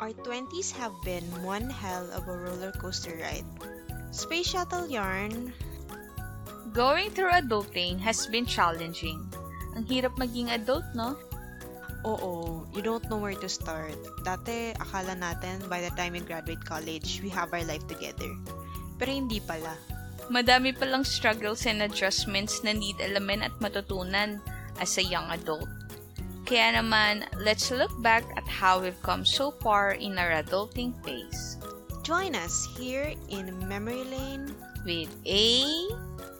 Our 20s have been one hell of a roller coaster ride. Space Shuttle yarn. Going through adulting has been challenging. Ang hirap maging adult, no? Oo, you don't know where to start. Dati, akala natin by the time we graduate college, we have our life together. Pero hindi pala. Madami palang struggles and adjustments na need alamin at matutunan as a young adult. Kaya naman, let's look back at how we've come so far in our adulting phase. Join us here in Memory Lane With A...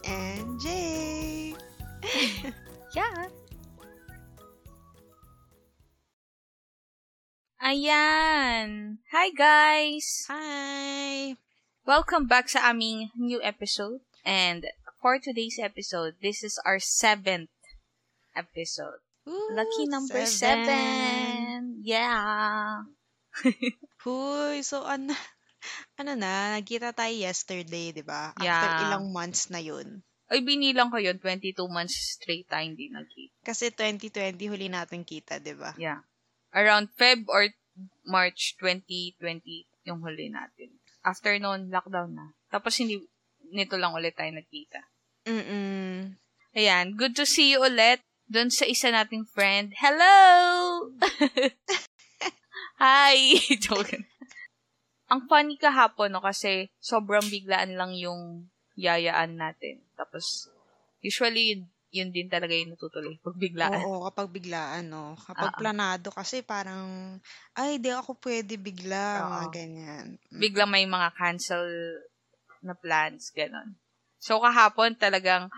and J. Yeah. Ayan! Hi guys! Hi! Welcome back sa aming new episode. And for today's episode, this is our seventh episode. Woo, Lucky number seven. Yeah. Huy, so ano, ano na, nagkita tayo yesterday, di ba? After Yeah. ilang months na yun. Ay, binilang ko yun. 22 months straight tayo hindi nagkita. Kasi 2020 huli natin kita, di ba? Yeah. Around Feb or March 2020 yung huli natin. After noon, lockdown na. Tapos hindi, nito lang ulit tayo nagkita. Mm-mm. Ayan, good to see you ulit doon sa isa nating friend. Hello! Hi! Joke. Ang funny kahapon, no, kasi sobrang biglaan lang yung yayaan natin. Tapos, usually, yun, yun din talaga yung natutuloy pag biglaan. Oo, kapag biglaan, no? Kapag Ah. planado kasi parang, ay, di ako pwede bigla, mga Oo. ganyan. Mm. Biglang may mga cancel na plans, ganon. So, kahapon talagang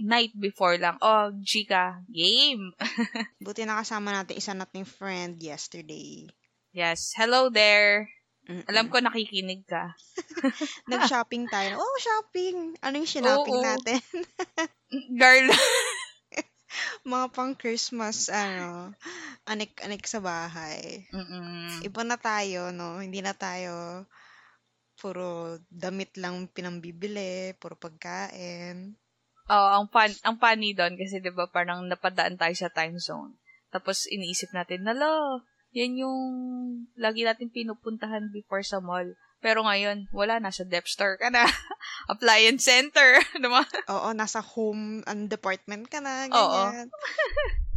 night before lang, oh, Gika, game! Buti nakasama natin isa nating friend yesterday. yes, hello there! Mm-mm. Alam ko nakikinig ka. Nag-shopping tayo. Oh, shopping! Ano yung shinopping Oo. natin? Girl, Mga pang Christmas, ano, anik-anik sa bahay. Mm-mm. Iba na tayo, no? Hindi na tayo puro damit lang pinambibili, puro pagkain. Oo, ang fun, ang funny doon kasi 'di ba parang napadaan tayo sa time zone. Tapos iniisip natin, nalo, yan yung lagi natin pinupuntahan before sa mall. Pero ngayon, wala na sa dep store ka na. Appliance center, diba? Oo, nasa home and department ka na, ganyan. Oo.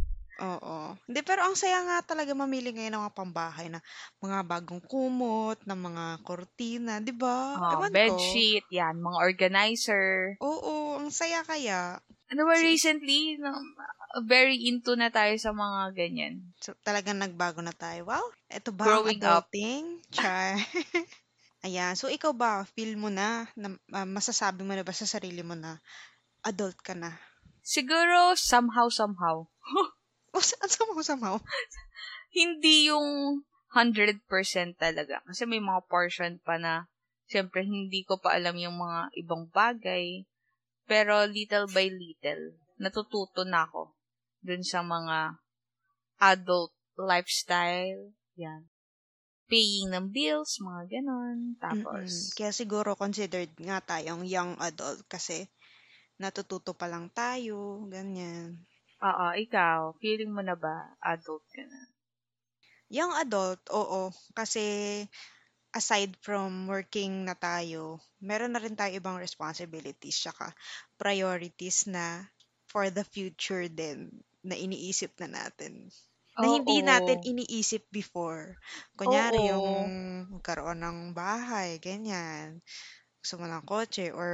Hindi, pero ang saya nga talaga mamili ngayon ng mga pambahay na mga bagong kumot, na mga kortina, di ba? Oh, Ewan ko. bedsheet, yan, mga organizer. Oo, ang saya kaya. Ano ba recently, no, very into na tayo sa mga ganyan. So, talagang nagbago na tayo. Wow, eto ba Growing ang up. adulting? Char. Ayan. So, ikaw ba, feel mo na, na ah, masasabi mo na ba sa sarili mo na adult ka na? Siguro, somehow, somehow. O, saan sa mga samaw? hindi yung 100% talaga. Kasi may mga portion pa na, siyempre, hindi ko pa alam yung mga ibang bagay. Pero little by little, natututo na ako dun sa mga adult lifestyle. Yan. Paying ng bills, mga ganon. Mm-mm. Tapos, Kaya siguro considered nga tayong young adult kasi natututo pa lang tayo, ganyan. Oo, ikaw, feeling mo na ba adult ka na? Young adult, oo. Kasi aside from working na tayo, meron na rin tayo ibang responsibilities tsaka priorities na for the future din na iniisip na natin. Na hindi Oo. natin iniisip before. Kunyari, Oo. yung magkaroon ng bahay, ganyan. Gusto mo ng kotse or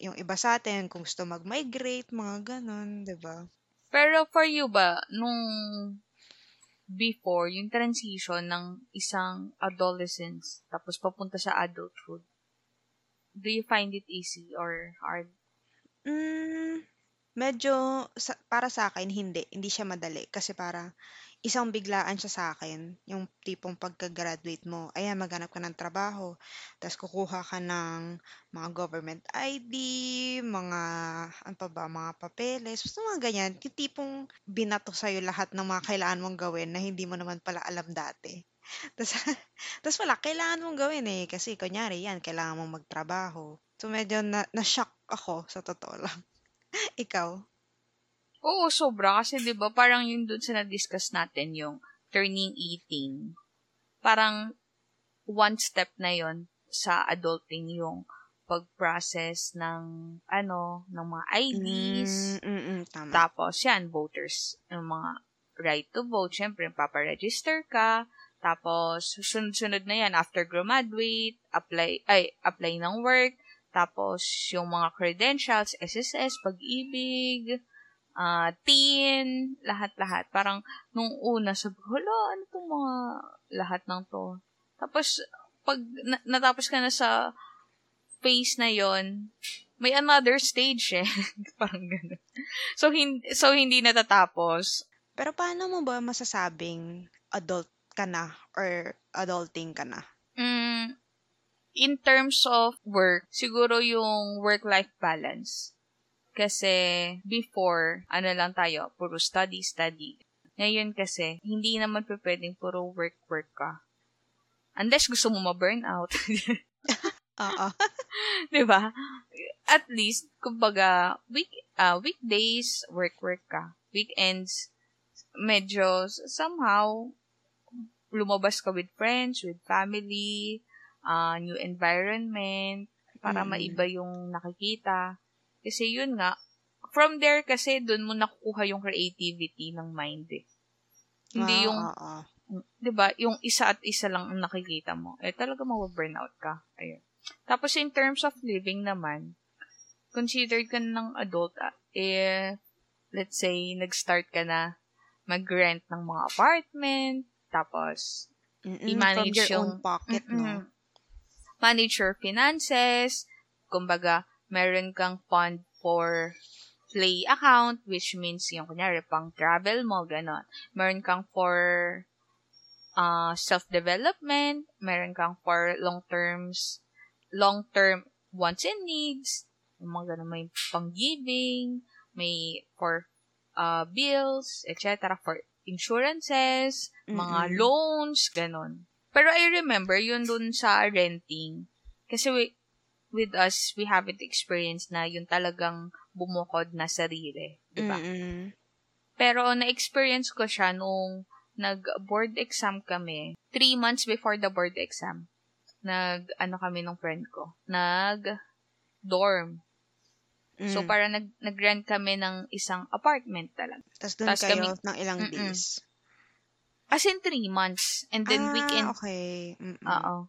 yung iba sa atin, kung gusto mag-migrate, mga ganon, 'di ba? Pero for you ba, nung before, yung transition ng isang adolescence tapos papunta sa adulthood, do you find it easy or hard? Mm, medyo sa, para sa akin hindi, hindi siya madali kasi para isang biglaan siya sa akin, yung tipong pagka-graduate mo, ayan maghanap ka ng trabaho, tapos kukuha ka ng mga government ID, mga ano pa ba, mga papeles, basta mga ganyan, yung tipong binato sa'yo lahat ng mga kailangan mong gawin na hindi mo naman pala alam dati. Tapos, tapos wala, kailangan mong gawin eh. Kasi, kunyari, yan, kailangan mong magtrabaho. So, medyo na, na-shock ako, sa totoo lang. Ikaw? Oo, sobra. Kasi 'di ba parang yun dun sa na-discuss natin yung turning 18. parang one step na yon sa adulting yung pag-process ng ano, ng mga IDs. Mm, mm, mm, tama. Tapos yan, voters, yung mga right to vote, syempre, paparegister ka. Tapos, sunod-sunod na yan, after graduate, apply, ay, apply ng work. Tapos, yung mga credentials, SSS, pag-ibig, uh, teen, lahat-lahat. Parang, nung una, sabi ko, hala, ano itong mga lahat ng to? Tapos, pag na- natapos ka na sa phase na yon may another stage eh. Parang ganun. So, hindi, so, hindi natatapos. Pero paano mo ba masasabing adult ka na or adulting ka na? Mm, in terms of work, siguro yung work-life balance. Kasi before, ano lang tayo, puro study, study. Ngayon kasi, hindi naman pa pwedeng puro work-work ka. Unless gusto mo ma-burn out. Oo. 'Di ba? At least kumbaga week uh, weekdays work work ka. Weekends medyo somehow lumabas ka with friends, with family, uh, new environment para mm. maiba yung nakikita. Kasi yun nga, from there kasi doon mo nakukuha yung creativity ng mind eh. Hindi ah, yung, ah, ah. 'di ba, yung isa at isa lang ang nakikita mo. Eh talaga mawa-burnout ka. Ayun. Tapos, in terms of living naman, considered ka na ng adult, uh, eh, let's say, nag-start ka na mag-rent ng mga apartment, tapos, Mm-mm, i-manage from your yung, own pocket, no? manage your finances, kumbaga, meron kang fund for play account, which means yung kunyari, pang travel mo, ganon. Meron kang for uh, self-development, meron kang for long-terms long-term wants and needs, yung mga ganun, may pang-giving, may for uh, bills, etc., for insurances, mm-hmm. mga loans, ganun. Pero I remember, yun dun sa renting, kasi we, with us, we haven't experienced na yun talagang bumukod na sarili. Di ba? Mm-hmm. Pero na-experience ko siya nung nag-board exam kami, three months before the board exam nag, ano kami nung friend ko, nag dorm. Mm. So, para nag, nag-rent kami ng isang apartment talaga. Tapos doon kayo kami, ng ilang mm-mm. days? As in, three months. And then, ah, weekend. okay. Oo.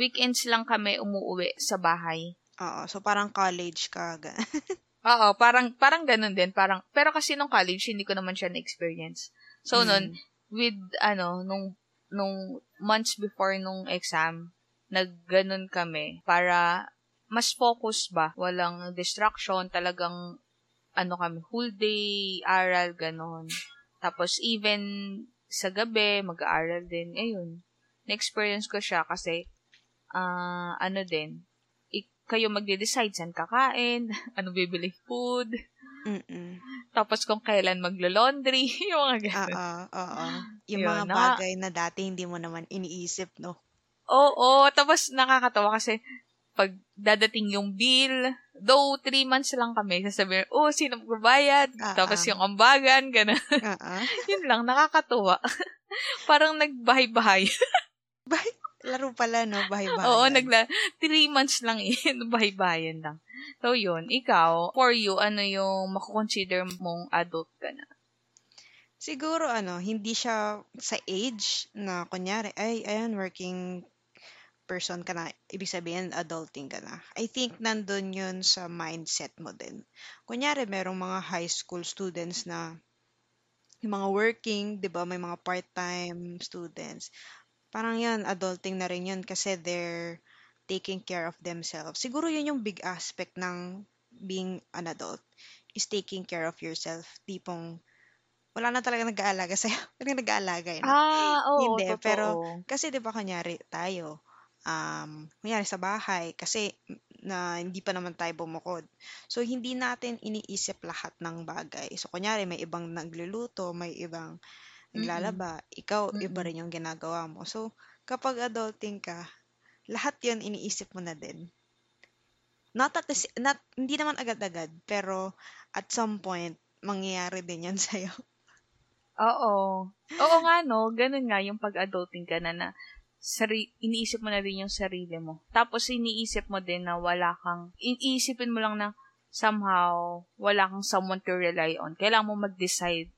Weekends lang kami umuwi sa bahay. Oo. So, parang college ka. Oo, parang, parang ganun din. Parang, pero kasi nung college, hindi ko naman siya na-experience. So, mm. nun, with, ano, nung, nung months before nung exam, nagganon kami para mas focus ba, walang distraction, talagang ano kami, whole day, aral, ganon. Tapos even sa gabi, mag-aaral din. Ayun, na-experience ko siya kasi uh, ano din, ik- kayo magde-decide saan kakain, ano bibili food. Mm-mm. Tapos kung kailan maglo-laundry, yung mga ganun. Oo, oo. Yung Yun, mga bagay na dati hindi mo naman iniisip, no? Oo, tapos nakakatawa kasi pag dadating yung bill, though three months lang kami, sasabihin, oh, sino magbabayad? Uh-uh. Tapos yung ambagan, gano'n. Uh-uh. Yun lang, nakakatuwa. Parang nagbahay-bahay. Bahay? Laro pala, no? Bahay-bahay. Oo, nagla three months lang yun. Bahay-bahayan lang. So, yun. Ikaw, for you, ano yung makukonsider mong adult ka na? Siguro, ano, hindi siya sa age na, kunyari, ay, ayan, working person ka na, ibig sabihin adulting ka na. I think nandun yun sa mindset mo din. Kunyari, merong mga high school students na yung mga working, di ba, may mga part-time students. Parang yan, adulting na rin yun kasi they're taking care of themselves. Siguro yun yung big aspect ng being an adult is taking care of yourself. Tipong, wala na talaga nag-aalaga sa'yo. Wala nag-aalaga yun. Ah, oo, Hindi, totoo. pero kasi 'di ba kanyari tayo, um, kunyari sa bahay kasi na hindi pa naman tayo bumukod. So, hindi natin iniisip lahat ng bagay. So, kunyari, may ibang nagluluto, may ibang naglalaba, mm-hmm. ikaw, mm-hmm. iba rin yung ginagawa mo. So, kapag adulting ka, lahat yon iniisip mo na din. Not at the, not, hindi naman agad-agad, pero at some point, mangyayari din yan sa'yo. Oo. Oo nga, no? Ganun nga yung pag-adulting ka na na sari, iniisip mo na din yung sarili mo. Tapos iniisip mo din na wala kang, iniisipin mo lang na somehow wala kang someone to rely on. Kailangan mo mag-decide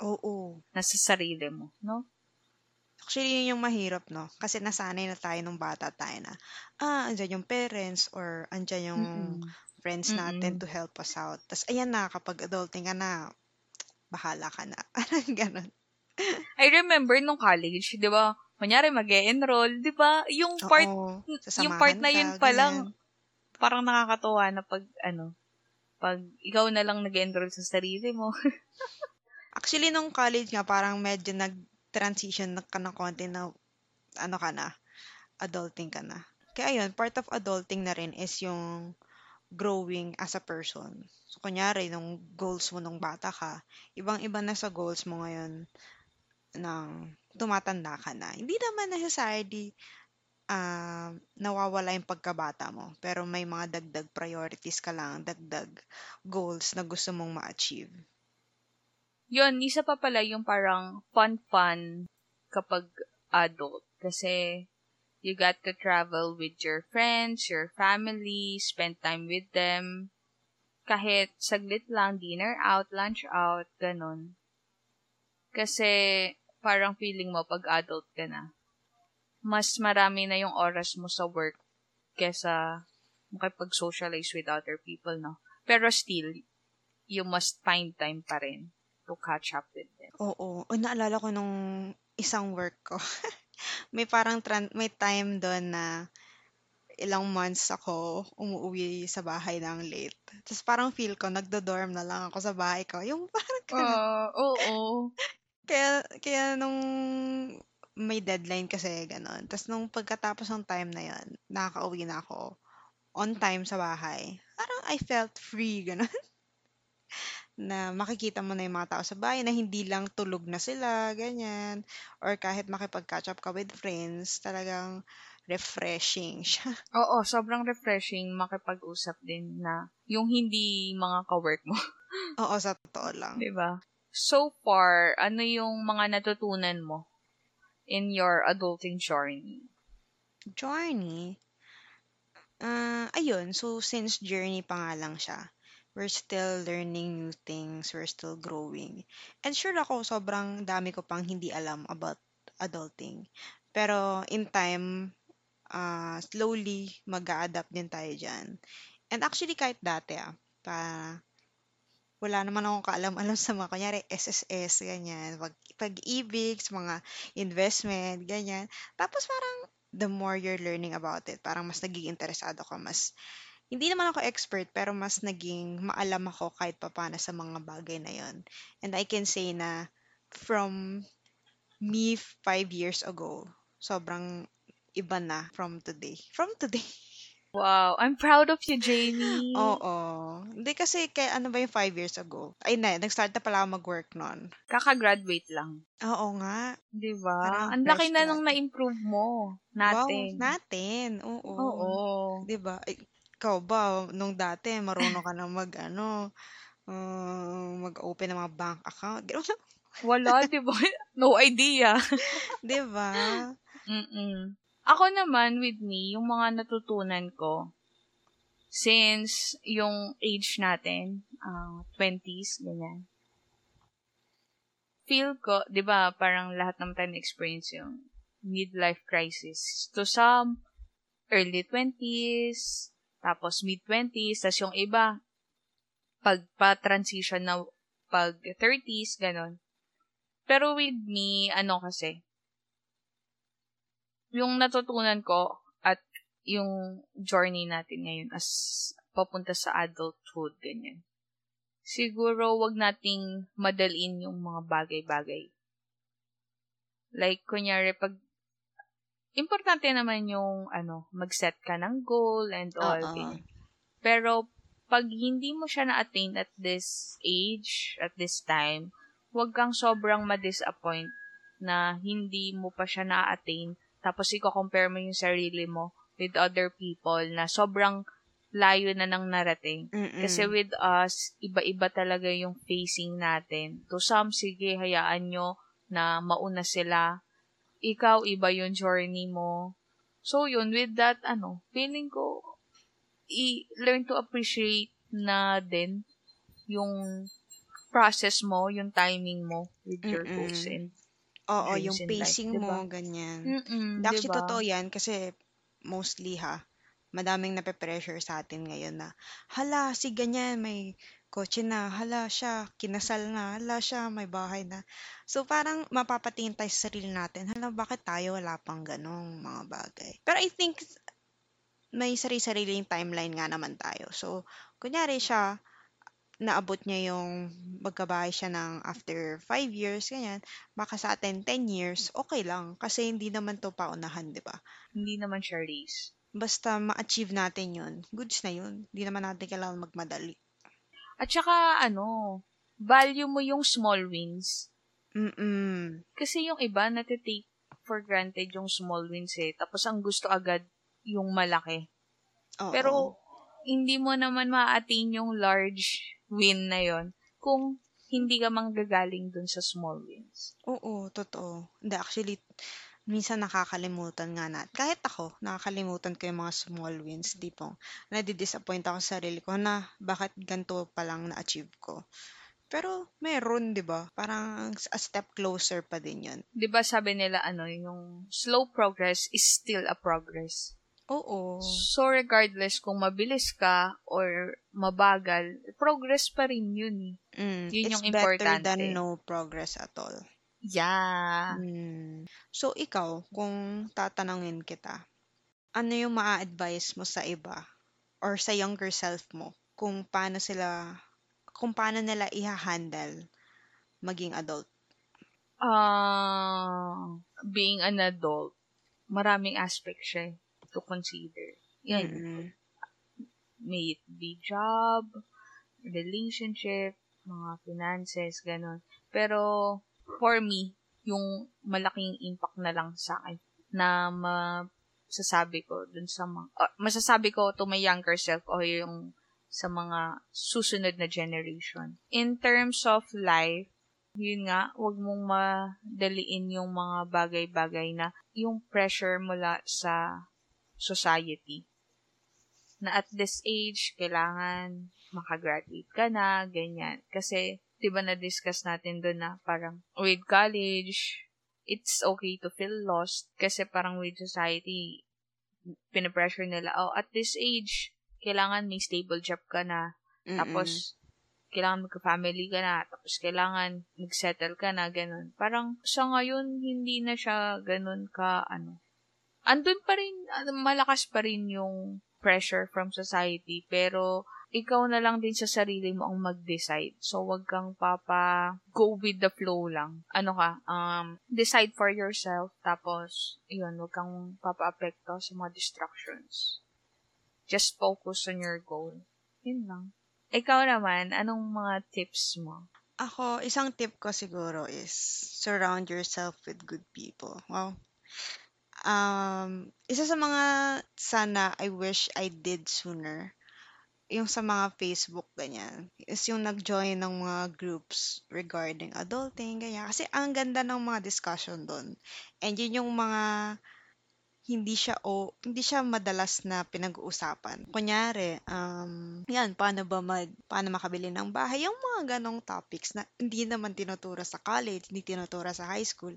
Oo. na sa sarili mo, no? Actually, yun yung mahirap, no? Kasi nasanay na tayo nung bata tayo na, ah, andyan yung parents or andyan yung Mm-mm. friends natin Mm-mm. to help us out. Tapos, ayan na, kapag adulting ka na, bahala ka na. Ganun. I remember nung college, di ba, kunyari mag enroll di ba, yung part, Oo, yung part na yun pa lang, parang nakakatuwa na pag, ano, pag ikaw na lang nag-enroll sa sarili mo. Actually, nung college nga, parang medyo nag-transition na ka ng konti na, ano ka na, adulting ka na. Kaya yun, part of adulting na rin is yung growing as a person. So, kunyari, nung goals mo nung bata ka, ibang-iba na sa goals mo ngayon nang tumatanda ka na. Hindi naman necessarily ah, nawawala yung pagkabata mo. Pero may mga dagdag priorities ka lang, dagdag goals na gusto mong ma-achieve. Yun, isa pa pala yung parang fun-fun kapag adult. Kasi, you got to travel with your friends, your family, spend time with them. Kahit saglit lang, dinner out, lunch out, ganun. Kasi, parang feeling mo pag adult ka na, mas marami na yung oras mo sa work kesa makipag-socialize with other people, no? Pero still, you must find time pa rin to catch up with them. Oo. O, naalala ko nung isang work ko. may parang tran- may time doon na ilang months ako umuwi sa bahay ng late. Tapos parang feel ko, nagdo-dorm na lang ako sa bahay ko. Yung parang ganun. Ah, oo. Kaya, kaya nung may deadline kasi ganun. Tapos nung pagkatapos ng time na yon nakaka-uwi na ako on time sa bahay. Parang I felt free, ganun. Na makikita mo na yung mga tao sa bahay na hindi lang tulog na sila, ganyan. Or kahit makipag-catch up ka with friends, talagang refreshing siya. Oo, sobrang refreshing makipag-usap din na yung hindi mga ka-work mo. Oo, sa totoo lang. Di ba? So far, ano yung mga natutunan mo in your adulting journey? Journey. Ah, ayun, so since journey pa nga lang siya, we're still learning new things, we're still growing. And sure ako, sobrang dami ko pang hindi alam about adulting. Pero in time, ah, slowly mag adapt din tayo dyan. And actually, kahit dati ah, pa, wala naman akong kaalam-alam sa mga, kunyari, SSS, ganyan, pag, pag-ibig, sa mga investment, ganyan. Tapos parang, the more you're learning about it, parang mas naging interesado ka, mas, hindi naman ako expert, pero mas naging maalam ako kahit papana sa mga bagay na yon. And I can say na, from me five years ago, sobrang iba na from today. From today. Wow, I'm proud of you, Jamie. Oo. Hindi kasi, kaya ano ba yung five years ago? Ay na, nag-start na pala ako mag-work noon. Kaka-graduate lang. Oo nga. Di ba? Ang laki na nung na-improve mo. Natin. Wow, natin. Oo. Oo. Di ba? Ikaw ba, nung dati, marunong ka na mag, ano, uh, mag-open ng mga bank account. Gano'n. Wala, di ba? No idea. Di ba? Mm-mm. Ako naman, with me, yung mga natutunan ko, since yung age natin, uh, 20s, ganyan, feel ko, di ba, parang lahat naman tayo na-experience yung midlife crisis. To some, early 20s, tapos mid-20s, tapos yung iba, pag pa-transition na pag 30s, ganon. Pero with me, ano kasi, yung natutunan ko at yung journey natin ngayon as papunta sa adulthood, ganyan. Siguro, wag nating madalin yung mga bagay-bagay. Like, kunyari, pag importante naman yung, ano, mag-set ka ng goal and all, Oo. ganyan. Pero, pag hindi mo siya na-attain at this age, at this time, wag kang sobrang ma-disappoint na hindi mo pa siya na-attain tapos i-compare mo yung sarili mo with other people na sobrang layo na nang narating. Mm-mm. Kasi with us, iba-iba talaga yung facing natin. To some, sige, hayaan nyo na mauna sila. Ikaw, iba yung journey mo. So, yun, with that, ano, feeling ko, i-learn to appreciate na din yung process mo, yung timing mo with your Mm-mm. goals and Oo, yung in pacing life, diba? mo, ganyan. Mm-mm, Actually, diba? totoo yan kasi mostly ha, madaming nape-pressure sa atin ngayon na, hala, si ganyan, may kotse na, hala siya, kinasal na, hala siya, may bahay na. So, parang mapapatingin tayo sa sarili natin, hala, bakit tayo wala pang ganong mga bagay. Pero I think, may sarili-sariling timeline nga naman tayo. So, kunyari siya, naabot niya yung magkabahay siya ng after 5 years, ganyan, baka sa atin 10 years, okay lang. Kasi hindi naman to paunahan, di ba? Hindi naman siya race. Basta ma-achieve natin yun, goods na yun. Hindi naman natin kailangan magmadali. At saka, ano, value mo yung small wins. Mm-mm. Kasi yung iba, natitake for granted yung small wins eh. Tapos ang gusto agad yung malaki. Oo. Pero, hindi mo naman ma-attain yung large win na yon kung hindi ka manggagaling dun sa small wins. Oo, totoo. Hindi, actually, minsan nakakalimutan nga na. Kahit ako, nakakalimutan ko yung mga small wins. Di po, nadi-disappoint ako sa sarili ko na bakit ganito pa lang na-achieve ko. Pero meron, di ba? Parang a step closer pa din yun. 'Di ba sabi nila ano, yung slow progress is still a progress. Oo. So regardless kung mabilis ka or mabagal, progress pa rin yun. eh. Mm, Yun it's yung better importante. than no progress at all. Yeah. Mm. So, ikaw, kung tatanungin kita, ano yung maa-advise mo sa iba or sa younger self mo kung paano sila, kung paano nila iha-handle maging adult? Uh, being an adult, maraming aspects siya to consider. Yan. Mm-mm. May it be job, relationship, mga finances, ganun. Pero, for me, yung malaking impact na lang sa akin na masasabi ko dun sa mga, uh, masasabi ko to my younger self o yung sa mga susunod na generation. In terms of life, yun nga, wag mong madaliin yung mga bagay-bagay na yung pressure mula sa society. Na at this age, kailangan makagraduate ka na, ganyan. Kasi, di ba na-discuss natin doon na parang with college, it's okay to feel lost kasi parang with society, pinapressure nila, oh, at this age, kailangan may stable job ka na. Mm-mm. Tapos, kailangan magka-family ka na. Tapos, kailangan mag-settle ka na, ganun. Parang, sa ngayon, hindi na siya ganun ka, ano. Andun pa rin, malakas pa rin yung pressure from society. Pero, ikaw na lang din sa sarili mo ang mag-decide. So, wag kang papa go with the flow lang. Ano ka, um, decide for yourself. Tapos, yun, wag kang papa-apekto sa mga distractions. Just focus on your goal. Yun lang. Ikaw naman, anong mga tips mo? Ako, isang tip ko siguro is surround yourself with good people. Wow. Um, isa sa mga sana I wish I did sooner, yung sa mga Facebook ganyan, is yung nag-join ng mga groups regarding adulting, ganyan. Kasi ang ganda ng mga discussion doon. And yun yung mga hindi siya o hindi siya madalas na pinag-uusapan. Kunyari, um, yan, paano ba mag, paano makabili ng bahay? Yung mga ganong topics na hindi naman tinuturo sa college, hindi tinuturo sa high school.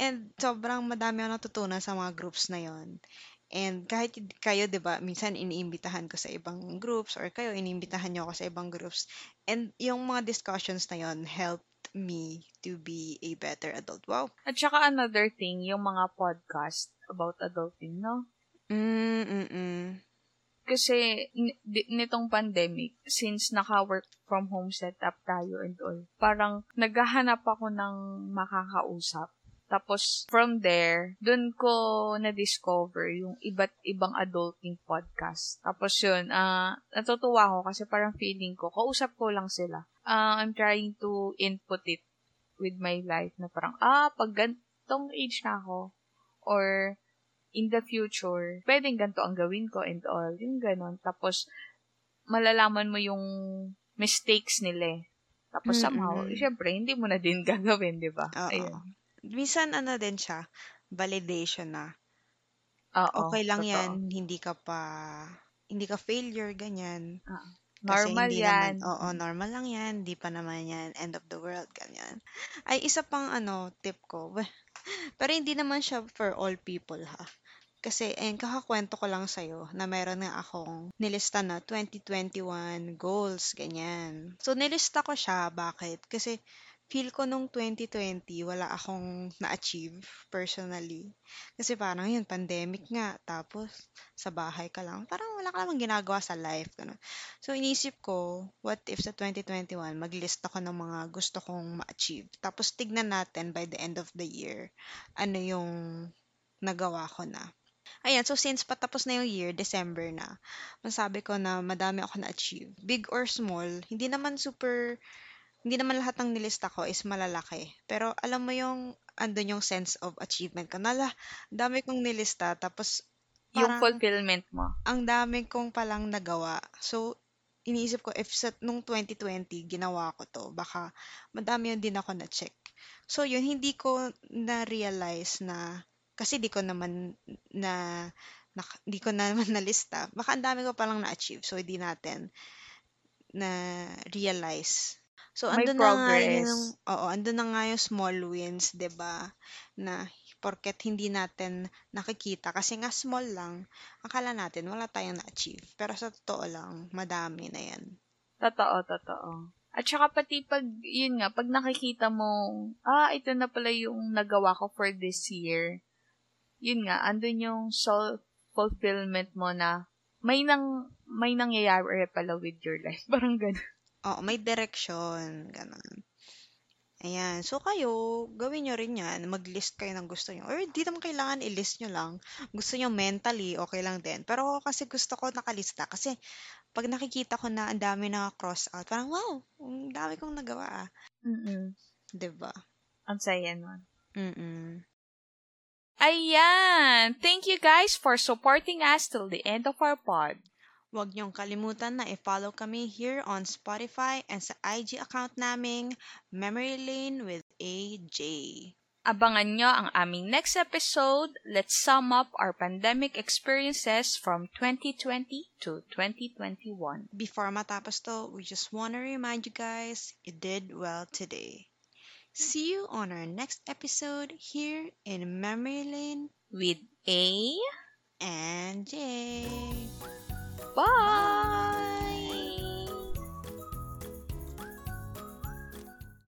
And sobrang madami ako natutunan sa mga groups na yon. And kahit kayo, di ba, minsan iniimbitahan ko sa ibang groups or kayo, iniimbitahan nyo ako sa ibang groups. And yung mga discussions na yon helped me to be a better adult. Wow. At saka another thing, yung mga podcast about adulting, no? Mm, mm, mm. Kasi n- nitong pandemic, since naka-work from home setup tayo and all, parang naghahanap ako ng makakausap. Tapos, from there, dun ko na-discover yung iba't ibang adulting podcast. Tapos yun, ah natutuwa ako kasi parang feeling ko, kausap ko lang sila. Ah, I'm trying to input it with my life na parang, ah, pag gantong age na ako, or in the future, pwedeng ganito ang gawin ko and all. Yung ganon. Tapos, malalaman mo yung mistakes nila eh. Tapos Mm, somehow, mm. syempre, hindi mo na din gagawin, di ba? Ayun. Minsan ano din siya, validation na. Oo, Okay lang totoo. yan, hindi ka pa, hindi ka failure, ganyan. Oo. Normal yan. naman, oo, normal lang yan, hindi pa naman yan, end of the world, ganyan. Ay, isa pang ano, tip ko, pero hindi naman siya for all people ha. Kasi, ayun, kakakwento ko lang sa'yo na meron nga akong nilista na 2021 goals, ganyan. So, nilista ko siya. Bakit? Kasi, feel ko nung 2020, wala akong na-achieve personally. Kasi parang yun, pandemic nga. Tapos, sa bahay ka lang. Parang wala ka namang ginagawa sa life. Ganun. So, inisip ko, what if sa 2021, maglist ako ng mga gusto kong ma-achieve. Tapos, tignan natin by the end of the year, ano yung nagawa ko na. Ayan, so since patapos na yung year, December na, masabi ko na madami ako na-achieve. Big or small, hindi naman super, hindi naman lahat ng nilista ko is malalaki. Pero alam mo yung, andun yung sense of achievement ko. Nala, dami kong nilista, tapos Yung fulfillment mo. ang dami kong palang nagawa. So, iniisip ko, if sa, nung 2020, ginawa ko to, baka madami yun din ako na-check. So, yun, hindi ko na-realize na, kasi di ko naman na, na di ko naman nalista. Baka ang dami ko palang na-achieve. So, hindi natin na-realize. So, May andun na nga yung, oo, andun na nga yung small wins, 'di ba Na, porket hindi natin nakikita, kasi nga small lang, akala natin wala tayong na-achieve. Pero sa totoo lang, madami na yan. Totoo, totoo. At saka pati pag, yun nga, pag nakikita mo, ah, ito na pala yung nagawa ko for this year. Yun nga, andun yung self-fulfillment mo na may nang may nangyayari pala with your life. Parang ganun. Oo, may direction, ganun. Ayan. So, kayo, gawin nyo rin yan. Mag-list kayo ng gusto nyo. Or, di naman kailangan i-list nyo lang. Gusto nyo mentally, okay lang din. Pero ako kasi gusto ko nakalista. Kasi, pag nakikita ko na ang dami na cross out, parang, wow, ang dami kong nagawa. ah. Mm-mm. 'Di ba? Ang saya nun. Mm-mm. Ayan! Thank you guys for supporting us till the end of our pod. Huwag niyong kalimutan na i-follow kami here on Spotify and sa IG account naming Memory Lane with AJ. Abangan nyo ang aming next episode. Let's sum up our pandemic experiences from 2020 to 2021. Before matapos to, we just want to remind you guys, you did well today. See you on our next episode here in Memory Lane With A. and J. Bye!